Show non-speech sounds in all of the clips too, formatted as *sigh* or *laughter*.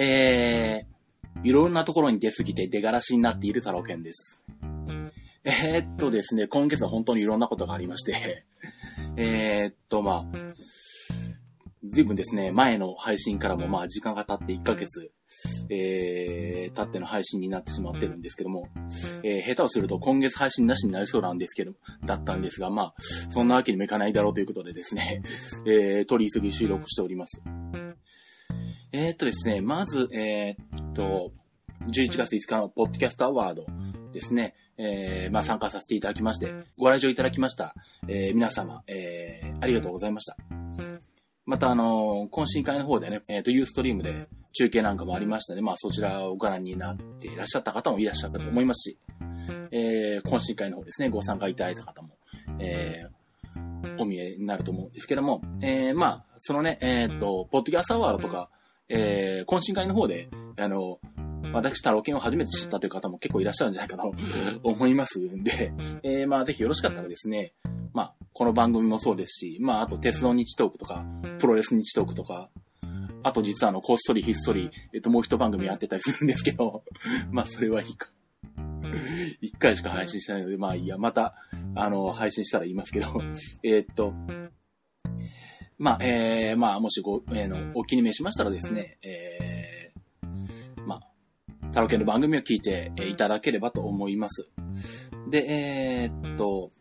えー、いろんなところに出すぎて出がらしになっている太郎健です。えー、っとですね、今月は本当にいろんなことがありまして、*laughs* え、っと、まあ、随分ですね、前の配信からもまあ時間が経って1ヶ月、えー、経っての配信になってしまってるんですけども、えー、下手をすると今月配信なしになりそうなんですけど、だったんですが、まあ、そんなわけにもいかないだろうということでですね、*laughs* えー、取り急ぎ収録しております。えー、っとですね、まず、えー、っと、11月5日のポッドキャストアワードですね、えー、まあ、参加させていただきまして、ご来場いただきました、えー、皆様、えー、ありがとうございました。また、あの懇親会の方でね、えっ、と、ユーストリームで中継なんかもありましたので、まあ、そちらをご覧になっていらっしゃった方もいらっしゃったと思いますし、えー、懇親会の方ですね、ご参加いただいた方も、えー、お見えになると思うんですけども、えー、まあ、そのね、えっ、と、ポッドキャストアワードとか、えー、懇親会の方で、あの、私、タロケンを初めて知ったという方も結構いらっしゃるんじゃないかと思いますんで、えー、まあ、ぜひよろしかったらですね、まあ、この番組もそうですし、まあ、あと、鉄道日トークとか、プロレス日トークとか、あと実はあの、こっそりひっそり、えっと、もう一番組やってたりするんですけど、*laughs* まあ、それはいいか。一回しか配信してないので、まあいいや、また、あの、配信したら言いますけど、えっと、まあ、えー、まあ、もしご、えー、の、お気に召しましたらですね、えー、まあ、タロケンの番組を聞いていただければと思います。で、えー、っと、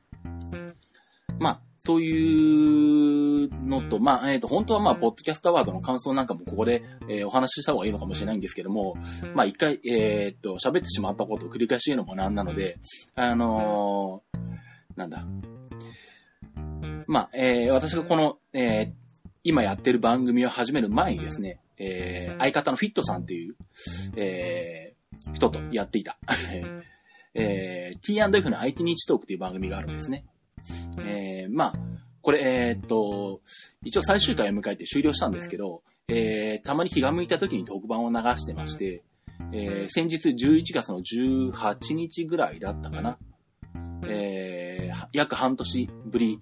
まあ、というのと、まあ、えっ、ー、と、本当はまあ、ポッドキャストアワードの感想なんかもここで、えー、お話しした方がいいのかもしれないんですけども、まあ、一回、えっ、ー、と、喋ってしまったことを繰り返し言うのもなんなので、あのなんだ。まあ、え私がこの、え今やってる番組を始める前にですね、え相方のフィットさんっていう、え人とやっていた。*laughs* えー、T&F の IT 日トークっていう番組があるんですね。えー、まあ、これ、えー、っと、一応最終回を迎えて終了したんですけど、えー、たまに気が向いた時に特番を流してまして、えー、先日11月の18日ぐらいだったかな。えー、約半年ぶり、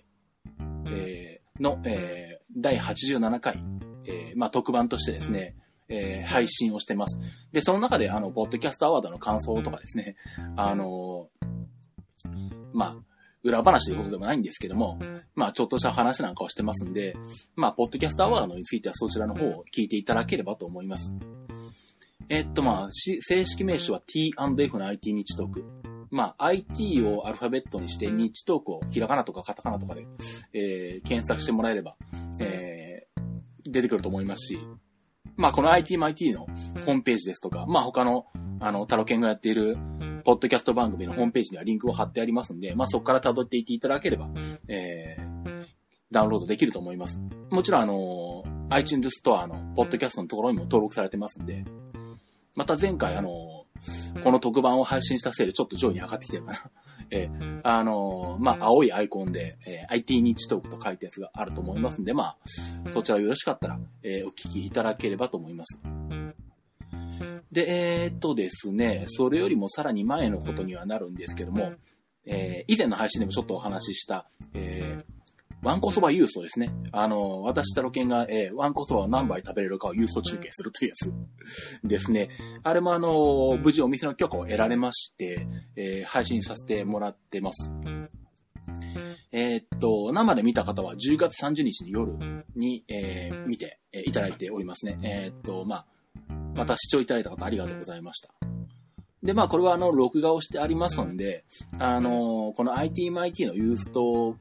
えー、の、えー、第87回、えー、まあ、特番としてですね、えー、配信をしてます。で、その中で、あの、ポッドキャストアワードの感想とかですね、*laughs* あのー、まあ、裏話ということでもないんですけども、まあちょっとした話なんかをしてますんで、まあポッドキャストアワードについてはそちらの方を聞いていただければと思います。えっとまあ、正式名称は T&F の IT 日トーク。まあ IT をアルファベットにして日トークをひらがなとかカタカナとかで、えー、検索してもらえれば、えー、出てくると思いますし、まあこの IT も IT のホームページですとか、まあ他の、あの、タロケンがやっているポッドキャスト番組のホームページにはリンクを貼ってありますんで、まあ、そこから辿っていっていただければ、えー、ダウンロードできると思います。もちろん、あの、iTunes ストアのポッドキャストのところにも登録されてますんで、また前回、あの、この特番を配信したせいでちょっと上位に上がってきてるかな。*laughs* えー、あのまあ、青いアイコンで、えー、IT 日トークと書いたやつがあると思いますんで、まあ、そちらよろしかったら、えー、お聞きいただければと思います。で、えー、っとですね、それよりもさらに前のことにはなるんですけども、え、以前の配信でもちょっとお話しした、えー、ワンコそばユーストですね。あの、私たロケンが、えー、ワンコそばを何杯食べれるかをユースト中継するというやつですね。あれもあの、無事お店の許可を得られまして、えー、配信させてもらってます。えー、っと、生で見た方は10月30日の夜に、えー、見て、えー、いただいておりますね。えー、っと、まあ、また視聴いただいた方ありがとうございました。で、まあ、これはあの、録画をしてありますんで、あの、この ITMIT のユースト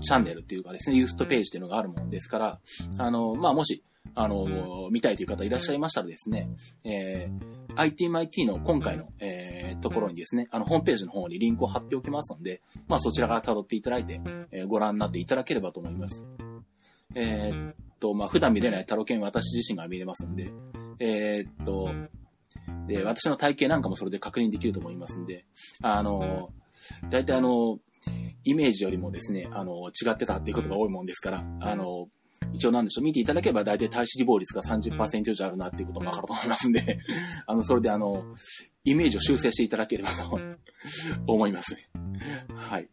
チャンネルっていうかですね、ユーストページっていうのがあるもんですから、あの、まあ、もし、あの、見たいという方いらっしゃいましたらですね、えー、ITMIT の今回の、えー、ところにですね、あの、ホームページの方にリンクを貼っておきますので、まあ、そちらから辿っていただいて、えー、ご覧になっていただければと思います。えー、っと、まあ、普段見れないタロケン私自身が見れますんで、えー、っと、で、私の体型なんかもそれで確認できると思いますんで、あの、大体あの、イメージよりもですね、あの、違ってたっていうことが多いもんですから、あの、一応なんでしょう、見ていただければ大体体脂肪率が30%以上あるなっていうこともわかると思いますんで、*laughs* あの、それであの、イメージを修正していただければと *laughs* 思います。はい。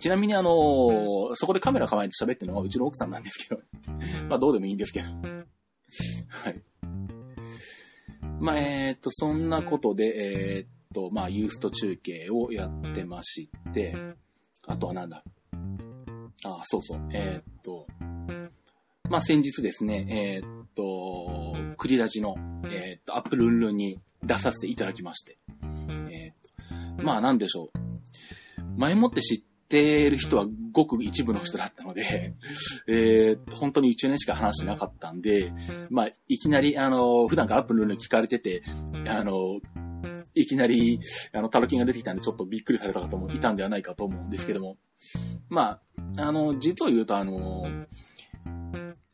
ちなみにあの、そこでカメラ構えて喋ってるのはうちの奥さんなんですけど、*laughs* まあどうでもいいんですけど。はい。まあ、えー、っと、そんなことで、えー、っと、まあ、ユースト中継をやってまして、あとはなんだ。あ、そうそう。えー、っと、まあ、先日ですね、えー、っと、クリラジの、えー、っと、アップルンルンに出させていただきまして。えー、っと、まあ、なんでしょう。前もって知ってる人はごく一部の人だったので、*laughs* えー、本当に1年しか話してなかったんで、まあ、いきなり、あの、普段からアップルンルン聞かれてて、あの、いきなり、あの、タロキンが出てきたんで、ちょっとびっくりされた方もいたんではないかと思うんですけども。まあ、あの、実を言うと、あの、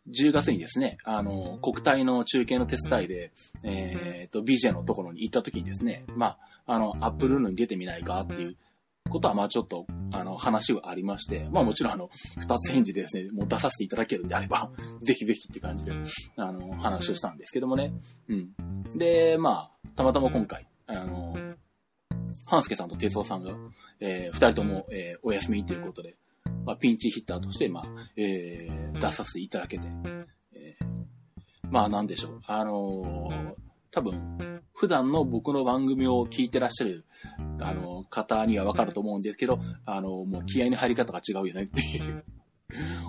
10月にですね、あの、国体の中継の手伝いで、えっ、ー、と、BJ のところに行った時にですね、まあ、あの、アップルームに出てみないかっていうことは、まあちょっと、あの、話はありまして、まあもちろんあの、二つ返事でですね、もう出させていただけるんであれば、*laughs* ぜひぜひって感じで、あの、話をしたんですけどもね。うん。で、まあ、たまたま今回、あの、半助さんと哲夫さんが、えー、二人とも、えー、お休みということで、まあ、ピンチヒッターとして、まあ、えー、出させていただけて、えー、まあ、なんでしょう。あのー、多分、普段の僕の番組を聞いてらっしゃる、あの、方にはわかると思うんですけど、あの、もう気合の入り方が違うよねっていう。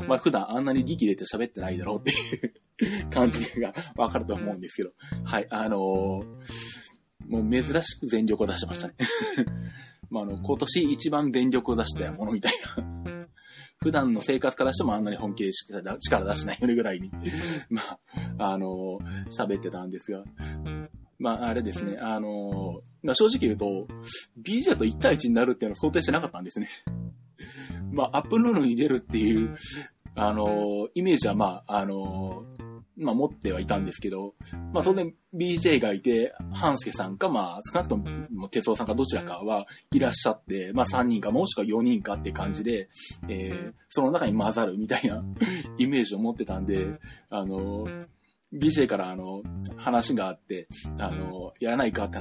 お前普段あんなに力入れて喋ってないだろうっていう *laughs* 感じがわかると思うんですけど。はい、あのー、もう珍しく全力を出してましたね。*laughs* まあ、あの、今年一番全力を出したものみたいな。*laughs* 普段の生活からしてもあんなに本気で力出しないぐらいに。*laughs* まあ、あの喋ってたんですが、まあ、あれですね、あのまあ、正直言うと、BJ と1対1になるっていうのを想定してなかったんですね。まあ、アップロールに出るっていう、あのイメージはまあ、あのまあ持ってはいたんですけど、まあ当然 BJ がいて、半助さんか、まあ少なくとも哲夫さんかどちらかはいらっしゃって、まあ3人かもしくは4人かって感じで、えー、その中に混ざるみたいな *laughs* イメージを持ってたんで、あの、BJ からあの、話があって、あの、やらないかって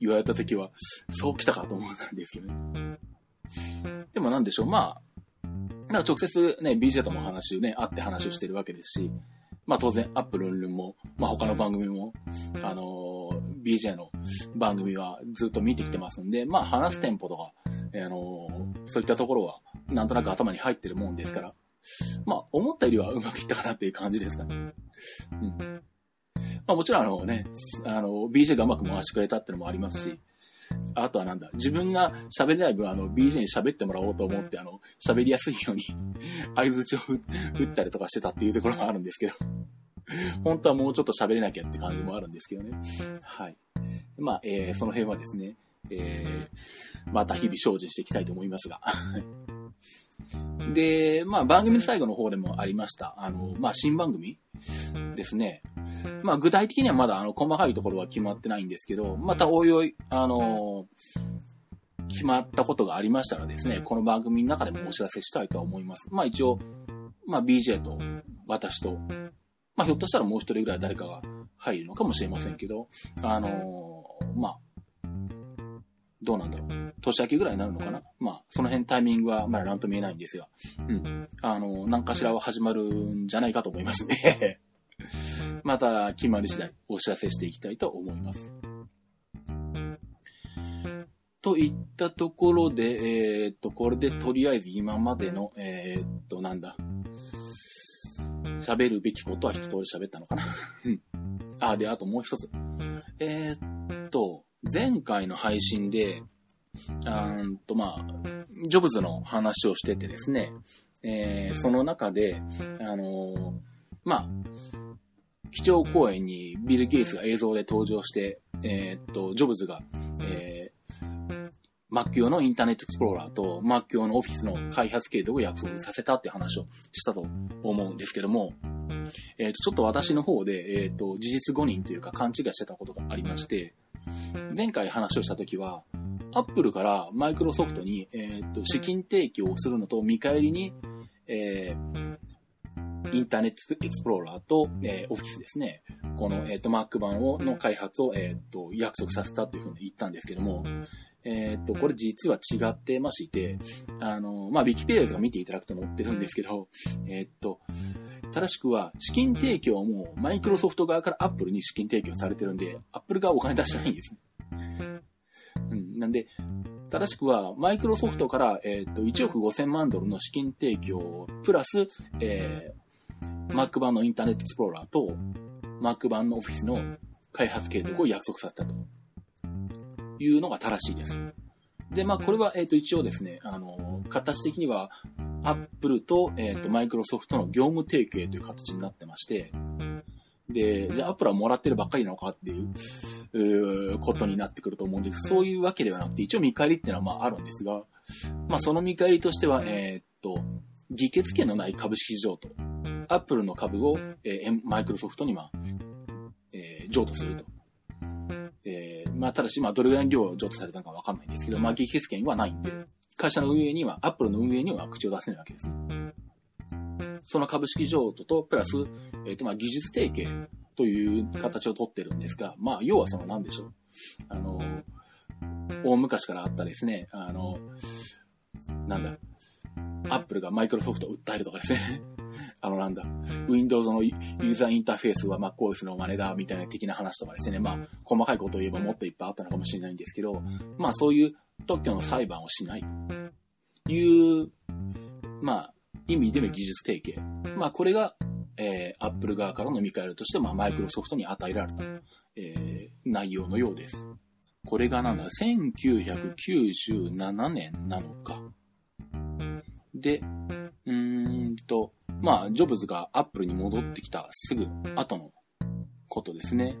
言われた時は、そう来たかと思ったんですけどね。でもなんでしょう、まあ、なんか直接ね、BJ とも話をね、会って話をしてるわけですし、まあ当然、アップルンルンも、まあ他の番組も、あのー、BJ の番組はずっと見てきてますんで、まあ話すテンポとか、あのー、そういったところは、なんとなく頭に入ってるもんですから、まあ思ったよりはうまくいったかなっていう感じですかね。うん。まあもちろんあのね、あの、BJ がうまく回してくれたってのもありますし、あとはなんだ、自分が喋れない分、あの、BJ に喋ってもらおうと思って、あの、喋りやすいように合図値を打ったりとかしてたっていうところがあるんですけど本当はもうちょっと喋れなきゃって感じもあるんですけどね。はい。まあ、えー、その辺はですね、えー、また日々精進していきたいと思いますが。で、まあ、番組の最後の方でもありました、あの、まあ、新番組ですね。まあ、具体的にはまだ、あの、細かいところは決まってないんですけど、またおいおい、あの決まったことがありましたらですね、この番組の中でもお知らせしたいと思います。まあ一応、まあ BJ と私と、まあひょっとしたらもう一人ぐらい誰かが入るのかもしれませんけど、あの、まあ、どうなんだろう。年明けぐらいになるのかなまあ、その辺タイミングはまだ何とも言えないんですが、うん。あの、何かしらは始まるんじゃないかと思いますね。*laughs* また決まり次第お知らせしていきたいと思います。といったところで、えー、っと、これでとりあえず今までの、えー、っと、なんだ。喋るべきことは一通り喋ったのかなうん。あ、で、あともう一つ。えー、っと、前回の配信で、うん。と、まあ、ジョブズの話をしててですね、えー、その中で、あのー、まあ、基調講演にビル・ゲイツが映像で登場して、えー、っと、ジョブズが、えー、Mac 用のインターネットエクスプローラーと Mac 用のオフィスの開発計画を約束させたって話をしたと思うんですけども、えっ、と、ちょっと私の方で、えっ、と、事実誤認というか勘違いしてたことがありまして、前回話をしたときは、アップルからマイクロソフトに、えー、と資金提供をするのと見返りに、えー、インターネットエクスプローラーと、えー、オフィスですね。この、え、ー、と、Mac 版を、の開発を、え、ー、と、約束させたというふうに言ったんですけども、えっ、と、これ実は違ってまして、あの、まあ、ウィキペディアとか見ていただくと載ってるんですけど、えっ、と、正しくは、資金提供もマイクロソフト側からアップルに資金提供されてるんで、アップル側お金出してないんですね。うん、なんで、正しくは、マイクロソフトから、えっ、と、1億5000万ドルの資金提供、プラス、えー、Mac 版のインターネットエクスプローラーと、Mac 版のオフィスの開発計画を約束させたというのが正しいです。で、まあ、これは、えっ、と、一応ですね、あの、形的には、アップルと、えっ、と、マイクロソフトの業務提携という形になってまして、で、じゃあアップルはもらってるばっかりなのかっていう、うことになってくると思うんです。そういうわけではなくて、一応見返りっていうのはまああるんですが、まあその見返りとしては、えー、っと、議決権のない株式譲渡。アップルの株を、えー、マイクロソフトにまあ、えー、譲渡すると。えー、まあただし、まあどれぐらいの量を譲渡されたのかわかんないんですけど、まあ議決権はないんで、会社の運営には、アップルの運営には口を出せないわけです。その株式譲渡と、プラス、えっ、ー、と、まあ、技術提携という形をとってるんですが、まあ、要はその何でしょう。あの、大昔からあったですね、あの、なんだ、アップルがマイクロソフトを訴えるとかですね。*laughs* あのなんだ、Windows のユーザーインターフェースは MacOS の真似だみたいな的な話とかですね。まあ、細かいことを言えばもっといっぱいあったのかもしれないんですけど、まあそういう特許の裁判をしないという、まあ、意味での技術提携。まあ、これが、えー、Apple 側からの見返りとして、まあ、マイクロソフトに与えられた、えー、内容のようです。これがなんだ、1997年なのか。で、うーんと、まあ、ジョブズが Apple に戻ってきたすぐ後のことですね。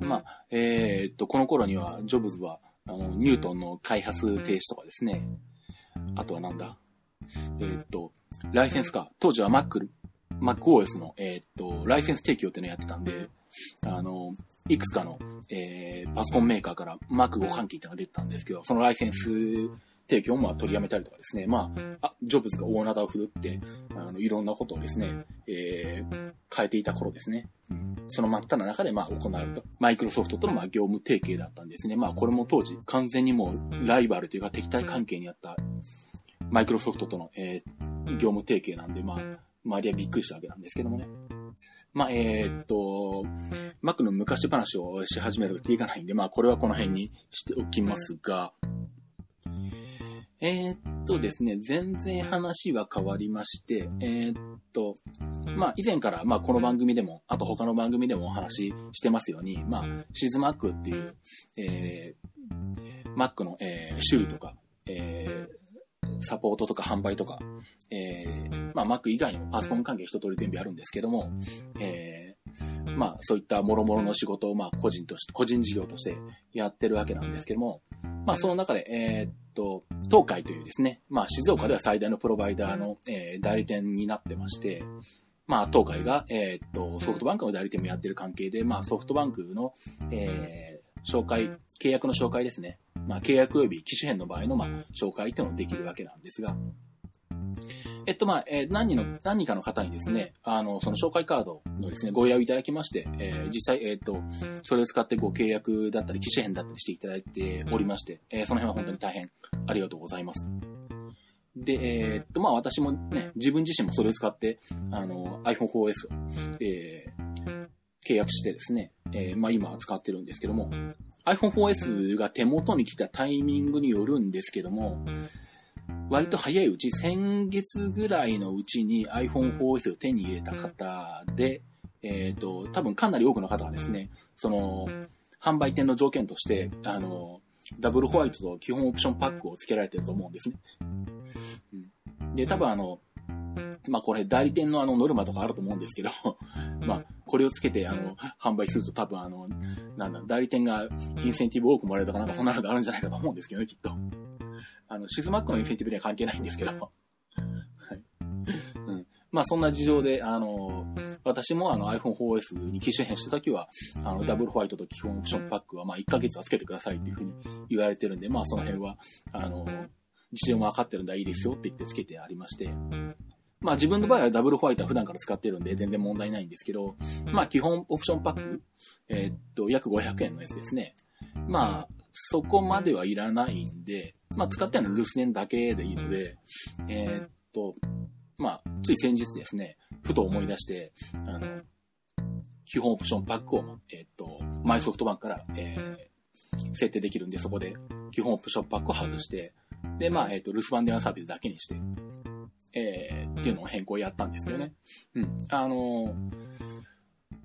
まあ、えー、っと、この頃には、ジョブズは、あの、ニュートンの開発停止とかですね、あとはなんだ？えー、っと、ライセンスか。当時は Mac、MacOS の、えー、っと、ライセンス提供っていうのをやってたんで、あの、いくつかの、えー、パソコンメーカーから Mac 互換機ってのが出てたんですけど、そのライセンス提供も取りやめたりとかですね、まあ、あジョブズが大なたを振るって、あの、いろんなことをですね、えー、変えていた頃ですね。その真っ只中で、まあ、行われた、マイクロソフトとの、まあ、業務提携だったんですね。まあ、これも当時、完全にもう、ライバルというか敵対関係にあった、マイクロソフトとの、えー、業務提携なんで、まあ、周りはびっくりしたわけなんですけどもね。まあ、えー、っと、Mac の昔話をし始めると気がないんで、まあ、これはこの辺にしておきますが、えー、っとですね、全然話は変わりまして、えー、っと、まあ、以前から、まあ、この番組でも、あと他の番組でもお話ししてますように、まあ、シズマックっていう、えー、Mac の、えー、種類とか、えー、サポートとか販売とか、えー、まあ、Mac 以外にもパソコン関係一通り全部あるんですけども、えー、まあ、そういった諸々の仕事を、まあ、個人として、個人事業としてやってるわけなんですけども、まあ、その中で、えー、っと、東海というですね、まあ、静岡では最大のプロバイダーの、えー、代理店になってまして、まあ、東海が、えー、っと、ソフトバンクの代理店もやってる関係で、まあ、ソフトバンクの、えー、紹介、契約の紹介ですね。まあ、契約及び機種変の場合の、まあ、紹介っていうのもできるわけなんですが、えっと、まあ、えー、何人の、何人かの方にですね、あの、その紹介カードのですね、ご依頼をいただきまして、えー、実際、えっと、それを使ってご契約だったり、機種変だったりしていただいておりまして、えー、その辺は本当に大変ありがとうございます。で、えー、っと、まあ私もね、自分自身もそれを使って、あの、iPhone 4S を、えー、契約してですね、えー、まあ今使ってるんですけども、iPhone 4S が手元に来たタイミングによるんですけども、割と早いうち、先月ぐらいのうちに iPhone 4S を手に入れた方で、えっ、ー、と、多分かなり多くの方はですね、その、販売店の条件として、あの、ダブルホワイトと基本オプションパックを付けられてると思うんですね。うん、で、多分あの、まあこれ代理店のあのノルマとかあると思うんですけど、*laughs* まあこれをつけてあの販売すると多分あの、なんだ、代理店がインセンティブ多くもらえるとかなんかそんなのがあるんじゃないかと思うんですけどね、きっと。あの、シズマックのインセンティブには関係ないんですけど。はい。うん。まあそんな事情で、あの、私もあの iPhone4S に機種変した時は、あの、ダブルホワイトと基本オプションパックはまあ1ヶ月はつけてくださいっていうふうに言われてるんで、まあその辺は、あの、事情も分かってるんだ、いいですよって言ってつけてありまして、まあ自分の場合はダブルホワイトは普段から使ってるんで全然問題ないんですけど、まあ基本オプションパック、えー、っと、約500円のやつですね。まあ、そこまではいらないんで、まあ使ってるのは留守電だけでいいので、えー、っと、まあ、つい先日ですね、ふと思い出して、あの、基本オプションパックを、えっ、と、マイソフトバンクから、えー、設定できるんで、そこで基本オプションパックを外して、で、まあ、えっ、と、留守番電話サービスだけにして、えー、っていうのを変更やったんですけどね。うん。あの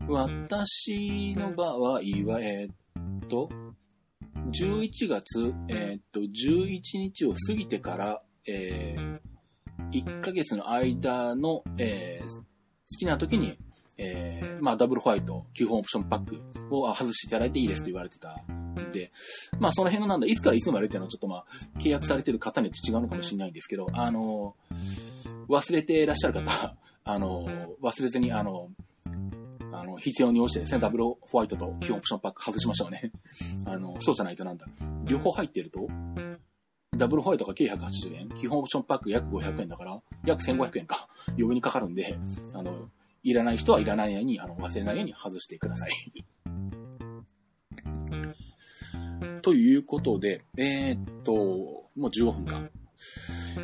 私の場合は、えっ、と、11月、えっ、と、11日を過ぎてから、えー、1ヶ月の間の、えー、好きな時に、えー、まあ、ダブルホワイト、基本オプションパックを外していただいていいですと言われてたんで、まあ、その辺のなんだ、いつからいつまでっていうのはちょっとまあ、契約されてる方によって違うのかもしれないんですけど、あの、忘れていらっしゃる方、*laughs* あの、忘れずに、あの、あの、必要に応じてですね、ダブルホワイトと基本オプションパック外しましょうね。*laughs* あの、そうじゃないとなんだ。両方入ってると、ダブルホワイトが980円、基本オプションパック約500円だから、約1500円か、余分にかかるんで、あの、いらない人はいらないように、あの、忘れないように外してください。*laughs* ということで、えー、っと、もう15分か。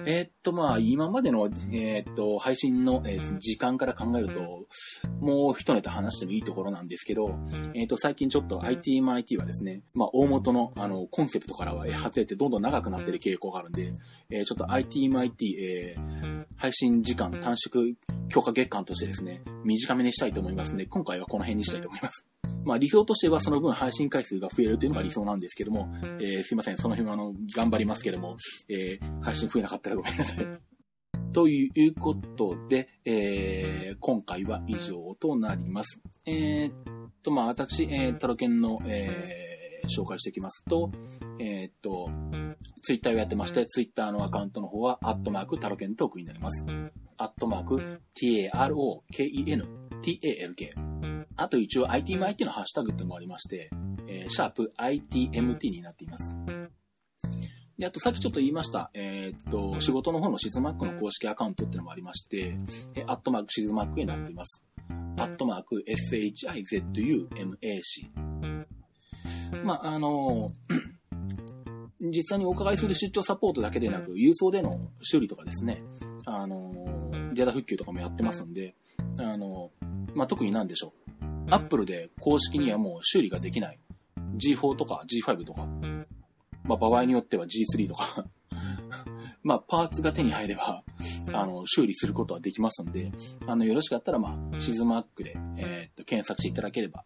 えー、っと、まあ、今までの、えー、っと、配信の、えー、時間から考えると、もう一ネタ話してもいいところなんですけど、えっと、最近ちょっと ITMIT はですね、まあ、大元の、あの、コンセプトからは外れてどんどん長くなってる傾向があるんで、えちょっと ITMIT、え配信時間短縮強化月間としてですね、短めにしたいと思いますので、今回はこの辺にしたいと思います。まあ理想としてはその分配信回数が増えるというのが理想なんですけども、えー、すいません、その辺はあの、頑張りますけども、えー、配信増えなかったらごめんなさい。*laughs* ということで、えー、今回は以上となります。えー、っと、まあ私、えー、タロケンの、えー、紹介していきますと、えー、っと、ツイッターをやってまして、ツイッターのアカウントの方は、アットマークタロケントークになります。アットマーク、t-a-r-o-k-e-n、t-a-l-k。あと一応 ITMIT のハッシュタグってのもありまして、えー、シャープ ITMT になっています。で、あとさっきちょっと言いました、えー、っと、仕事の方のシズマックの公式アカウントってのもありまして、えアットマークシズマックになっています。アットマーク SHIZUMAC。まあ、あの *clears throat* 実際にお伺いする出張サポートだけでなく、郵送での修理とかですね、あのデータ復旧とかもやってますんで、あのまあ、特になんでしょう。アップルで公式にはもう修理ができない。G4 とか G5 とか、まあ、場合によっては G3 とか。*laughs* まあ、パーツが手に入れば、あの、修理することはできますんで、あの、よろしかったら、まあ、シズマックで、えー、っと、検索していただければ、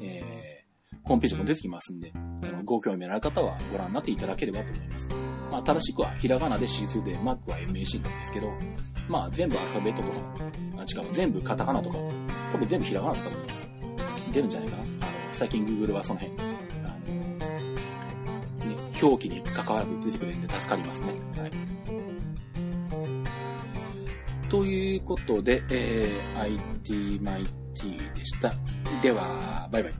えー、ホームページも出てきますんで、あのご興味のある方はご覧になっていただければと思います。まあ、正しくは、ひらがなでシズで、マックは MAC なんですけど、まあ、全部アルファベットとか、あ、違う、全部カタカナとか、多分全部ひらがなとか出るんじゃないかな？あの、最近 Google はその辺、あの、ね、表記に関わらず出てくれるんで助かりますね。はい。ということで、えー、IT マイティでした。では、バイバイ。